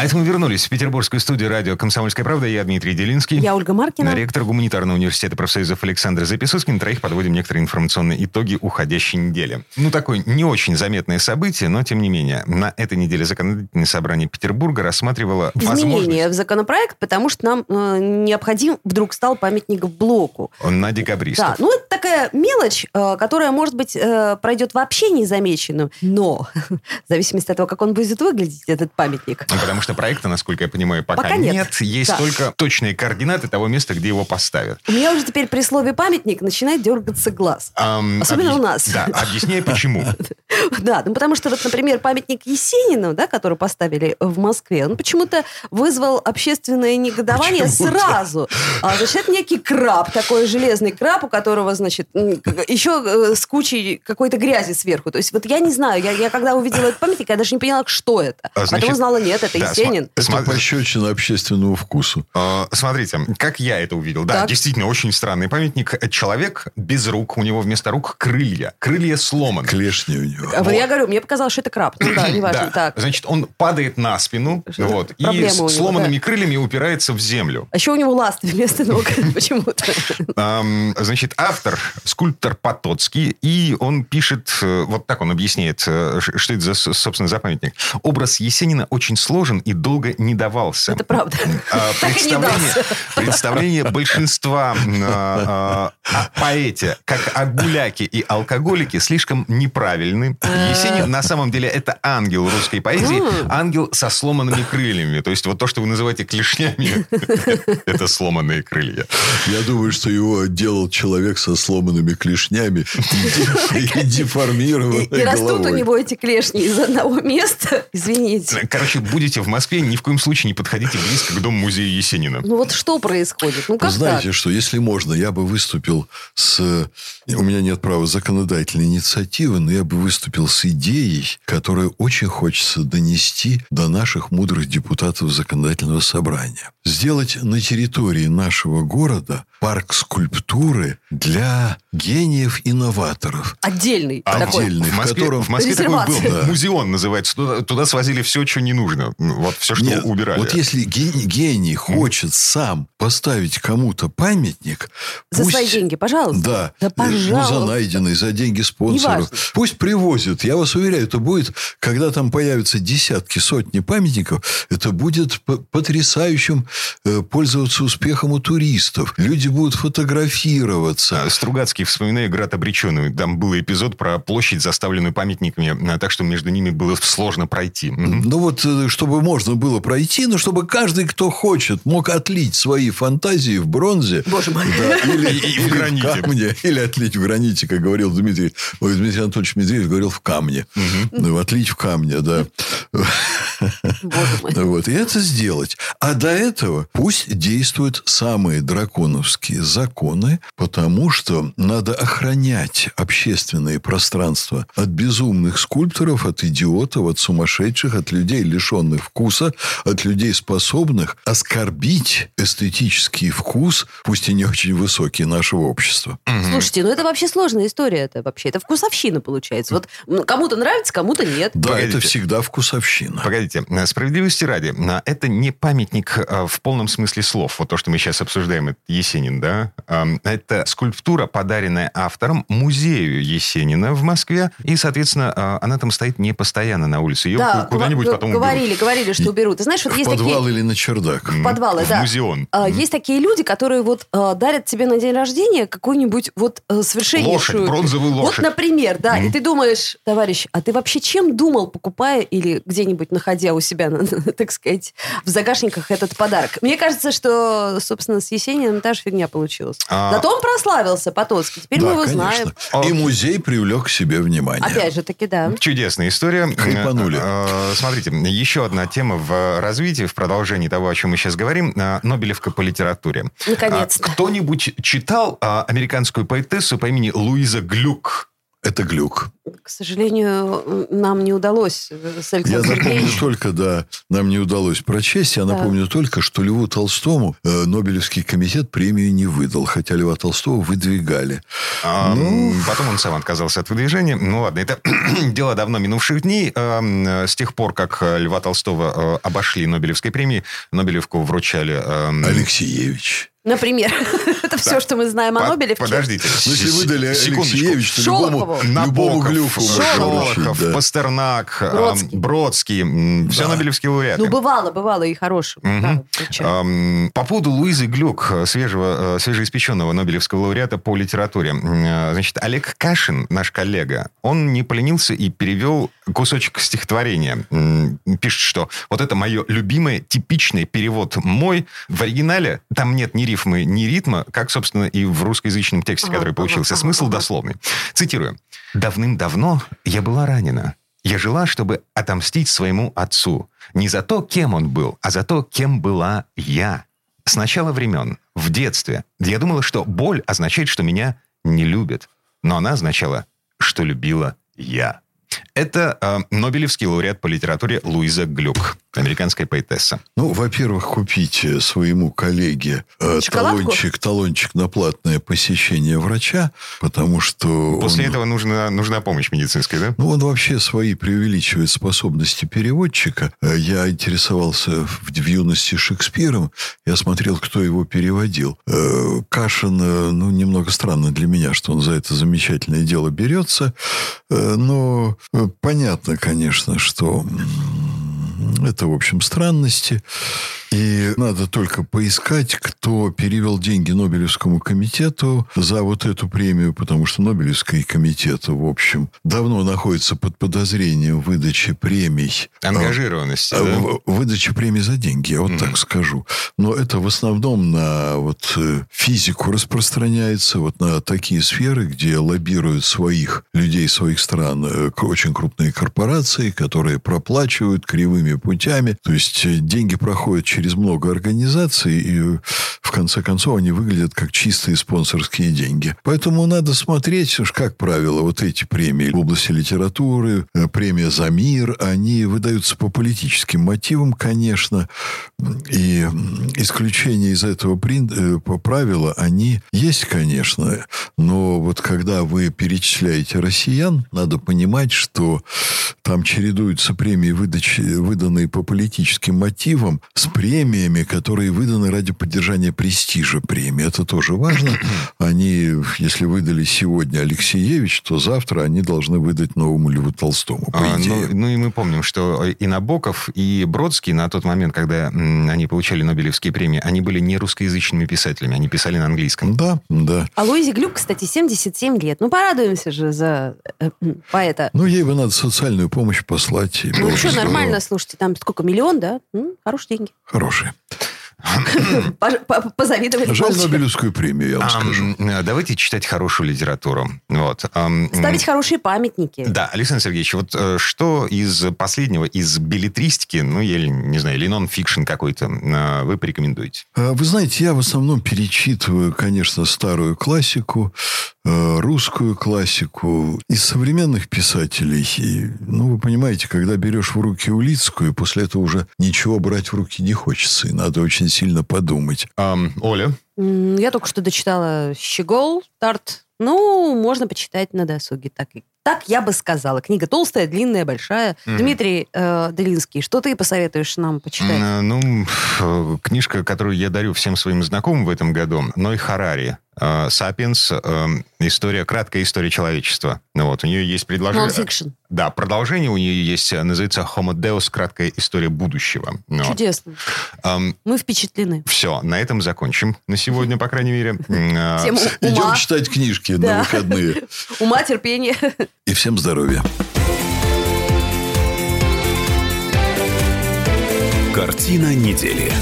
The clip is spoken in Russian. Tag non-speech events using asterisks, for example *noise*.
А это мы вернулись в петербургскую студию радио «Комсомольская правда». Я Дмитрий Делинский. Я Ольга Маркина. Ректор гуманитарного университета профсоюзов Александр Записуцкий. На троих подводим некоторые информационные итоги уходящей недели. Ну, такое не очень заметное событие, но тем не менее. На этой неделе законодательное собрание Петербурга рассматривало Изменения возможность... в законопроект, потому что нам э, необходим вдруг стал памятник в блоку. На декабристов. Да, ну это такая мелочь, э, которая, может быть, э, пройдет вообще незамеченным, но *laughs* в зависимости от того, как он будет выглядеть, этот памятник. Ну, потому что проекта, насколько я понимаю, пока, Пока нет. Есть Да. только точные координаты того места, где его поставят. У меня уже теперь при слове памятник начинает дергаться глаз. Ам, Особенно объяс- у нас. Да, объясняй почему. *laughs* *laughs* Да, ну потому что вот, например, памятник Есенину, да, который поставили в Москве, он почему-то вызвал общественное негодование Почему-то. сразу. А, значит, это некий краб, такой железный краб, у которого, значит, еще э, с кучей какой-то грязи сверху. То есть вот я не знаю, я, я когда увидела этот памятник, я даже не поняла, что это. А, А значит, потом узнала, нет, это да, Есенин. Это Смотри. пощечина общественному вкусу. Э, Смотрите, как я это увидел. Да, Так. действительно, очень странный памятник. Человек без рук, у него вместо рук крылья. Крылья сломаны. Клешни у него. А вот Я говорю, мне показалось, что это краб. Ну да, *clears throat* неважно. Да. Так. Значит, он падает на спину вот, и него, с сломанными да. крыльями упирается в землю. А еще у него ласты вместо ног *laughs* почему-то. Значит, автор, скульптор Потоцкий, и он пишет, э, вот так он объясняет, э, что это, за, собственно, за памятник. Образ Есенина очень сложен и долго не давался. Это правда. А, *laughs* представление, представление большинства а, о поэте как о гуляке и алкоголике слишком неправильны. Есенин на самом деле это ангел русской поэзии, ангел со сломанными крыльями. То есть вот то, что вы называете клешнями, *laughs* это сломанные крылья. Я думаю, что его делал человек со сломанными клешнями и де- и деформированной И, и растут у него эти клешни из одного места. Извините. Короче, будете в Москве, ни в коем случае не подходите близко к дому-музею Есенина. Ну вот что происходит? Ну Вы как знаете, так? что если можно, я бы выступил с... У меня нет права законодательной инициативы, но я бы выступил с идеей, которую очень хочется донести до наших мудрых депутатов законодательного собрания. Сделать на территории нашего города парк скульптуры для гениев-инноваторов. Отдельный. Отдельный, В в Москве, котором... в Москве такой был. Да. Музеон называется. Туда, туда свозили все, что не нужно. Вот все, что Нет, убирали. Вот если гений, гений хочет сам поставить кому-то памятник... За пусть- свои деньги, пожалуйста. Да. Да, Э, Ну, за пожалуйста. найденные, за деньги спонсоров. Неважно. Пусть привозят. Я вас уверяю, это будет, когда там появятся десятки, сотни памятников, это будет потрясающим э, пользоваться успехом у туристов. Люди будут фотографироваться. А, Стругацкий, вспоминаю «Град обреченный». Там был эпизод про площадь, заставленную памятниками, а, так что между ними было сложно пройти. Ну вот, э, чтобы можно было пройти, но чтобы каждый, кто хочет, мог отлить свои фантазии в бронзе. Боже мой. Да, или, И- *laughs* и в или граните. камне, или отлить в граните, как говорил Дмитрий. Ой, Дмитрий Анатольевич Медведев говорил в камне. Ну, отлить в камне, да. Вот, и это сделать. А до этого пусть действуют самые драконовские законы, потому что надо охранять общественные пространства от безумных скульпторов, от идиотов, от сумасшедших, от людей, лишенных вкуса, от людей, способных оскорбить эстетический вкус, пусть и не очень высокий, нашего общества. Слушайте, ну это вообще сложная история. Это вообще это вкусовщина получается. Вот кому-то нравится, кому-то нет. Да, Погодите. это всегда вкусовщина. Погодите, э, справедливости ради, это не памятник а, в полном смысле слов. Вот то, что мы сейчас обсуждаем, это Есенин, да? Это скульптура, подаренная автором музею Есенина в Москве. И, соответственно, а, она там стоит не постоянно на улице. Ее Да, куда-нибудь потом уберут. говорили, говорили, что уберут. Ты знаешь, вот В есть подвал такие или на чердак. М, подвалы, в да. музеон. А. Есть такие люди, которые вот дарят тебе на день рождения какую-нибудь вот э, совершеннейшую... Лошадь, бронзовую Вот, лошадь. например, да, и ты думаешь, товарищ, а ты вообще чем думал, покупая или где-нибудь находя у себя, *laughs* так сказать, в загашниках этот подарок? Мне кажется, что, собственно, с Есениным та же фигня получилась. А- Зато он прославился, Потоцкий. Теперь мы его конечно. знаем. И музей привлек к себе внимание. Опять же таки, да. Чудесная история. Хайпанули. Э, э, Смотрите, еще одна тема в развитии, в продолжении того, о чем мы сейчас говорим. Э, Нобелевка по литературе. Наконец-то. А Кто-нибудь читал а, американскую поэтессу по имени Луиза Глюк? Это глюк. К сожалению, нам не удалось э, с Я Александром напомню Сергеевичем. только, да, нам не удалось прочесть, я Да. напомню только, что Льву Толстому э, Нобелевский комитет премию не выдал, хотя Льва Толстого выдвигали. А, Ну. Потом он сам отказался от выдвижения. Ну ладно, это *clears throat* дело давно минувших дней. Э, С тех пор, как э, Льва Толстого э, обошли Нобелевской премии, Нобелевку вручали... Алексеевич. Например. *laughs* Это все, что мы знаем о Нобелевке. Подождите. Ну, если выдали. Алексеевич, то любому, любому Можно Шолохов, да. Пастернак, Бродский. Бродский. Все Да. Нобелевские лауреаты. Ну, бывало, бывало и хорошим. Мгм. Да, По поводу Луизы Глюк, э, свежего, э, свежеиспеченного Нобелевского лауреата по литературе. Э, Значит, Олег Кашин, наш коллега, он не поленился и перевел кусочек стихотворения. Пишет, что вот это мое любимое, типичный перевод мой. В оригинале там нет ни рифмы, ни ритма, как, собственно, и в русскоязычном тексте, который получился. Смысл дословный. Цитирую. «Давным-давно я была ранена. Я жила, чтобы отомстить своему отцу. Не за то, кем он был, а за то, кем была я. С начала времен, в детстве, я думала, что боль означает, что меня не любят. Но она означала, что любила я. Это э, Нобелевский лауреат по литературе Луиза Глюк, американская поэтесса. Ну, во-первых, купите своему коллеге э, Шоколадку? талончик, талончик на платное посещение врача, потому что После он- этого нужна, нужна помощь медицинская, да? Ну, он вообще свои преувеличивает способности переводчика. Э, Я интересовался в, в юности Шекспиром. Я смотрел, кто его переводил. Э, Кашин, э, ну, немного странно для меня, что он за это замечательное дело берется. Э, Но э, понятно, конечно, что это, в общем, странности. И надо только поискать, кто перевел деньги Нобелевскому комитету за вот эту премию, потому что Нобелевский комитет, в общем, давно находится под подозрением в выдаче премий. Ангажированности, А, да? в- Выдача премий за деньги, я вот так скажу. Но это в основном на вот э, физику распространяется, вот на такие сферы, где лоббируют своих людей, своих стран э, очень крупные корпорации, которые проплачивают кривыми путями. То есть э, деньги проходят через много организаций, и в конце концов они выглядят как чистые спонсорские деньги. Поэтому надо смотреть, уж как правило, вот эти премии в области литературы, э, премия за мир, они выдаются по политическим мотивам, конечно, и исключения из этого э, по- правила, они есть, конечно, но вот когда вы перечисляете россиян, надо понимать, что там чередуются премии, выдачи, выданные по политическим мотивам, с премиями, которые выданы ради поддержания престижа премии. Это тоже важно. *clears throat* Они, если выдали сегодня Алексеевич, то завтра они должны выдать новому Льву Толстому, по А, ну, идее. ну и мы помним, что и Набоков, и Бродский на тот момент, когда они получали Нобелевские премии, они были не русскоязычными писателями, они писали на английском. Да, да. А Луизе Глюк, кстати, 77 лет. Ну, порадуемся же за э, поэта. Ну, ей бы надо социальную помощь послать. Ну, что, нормально, слушайте, там сколько, миллион, да? М, Хорошие деньги. Хорошие. Позавидовали. Жаль. Нобелевскую премию, я вам Ам, скажу. э, давайте читать хорошую литературу. Вот. Ставить хорошие памятники. Да, Александр Сергеевич, вот э, что из последнего, из билетристики, ну, я не знаю, или нон-фикшн какой-то, э, вы порекомендуете? Вы знаете, я в основном перечитываю, конечно, старую классику, русскую классику. Из современных писателей, и, ну, вы понимаете, когда берешь в руки Улицкую, после этого уже ничего брать в руки не хочется, и надо очень сильно подумать. Ам, Оля? Я только что дочитала «Щегол», «Тарт». Ну, можно почитать на досуге. Так, и- так я бы сказала. Книга толстая, длинная, большая. Мгм. Дмитрий э, Делинский, что ты посоветуешь нам почитать? М, Ну, э, книжка, которую я дарю всем своим знакомым в этом году, Ной Харари. Э, «Сапиенс. э, История, краткая история человечества». Ну вот, у нее есть предложение... Нон-фикшн. Да, продолжение у нее есть, э, называется «Homo Deus. Краткая история будущего». Ну, Чудесно. ам, Мы впечатлены. все, на этом закончим. На сегодня, по крайней мере. *laughs* М, Тему Идем читать книжки Да. на выходные. *laughs* ума, терпения. *laughs* И всем здоровья. Картина недели.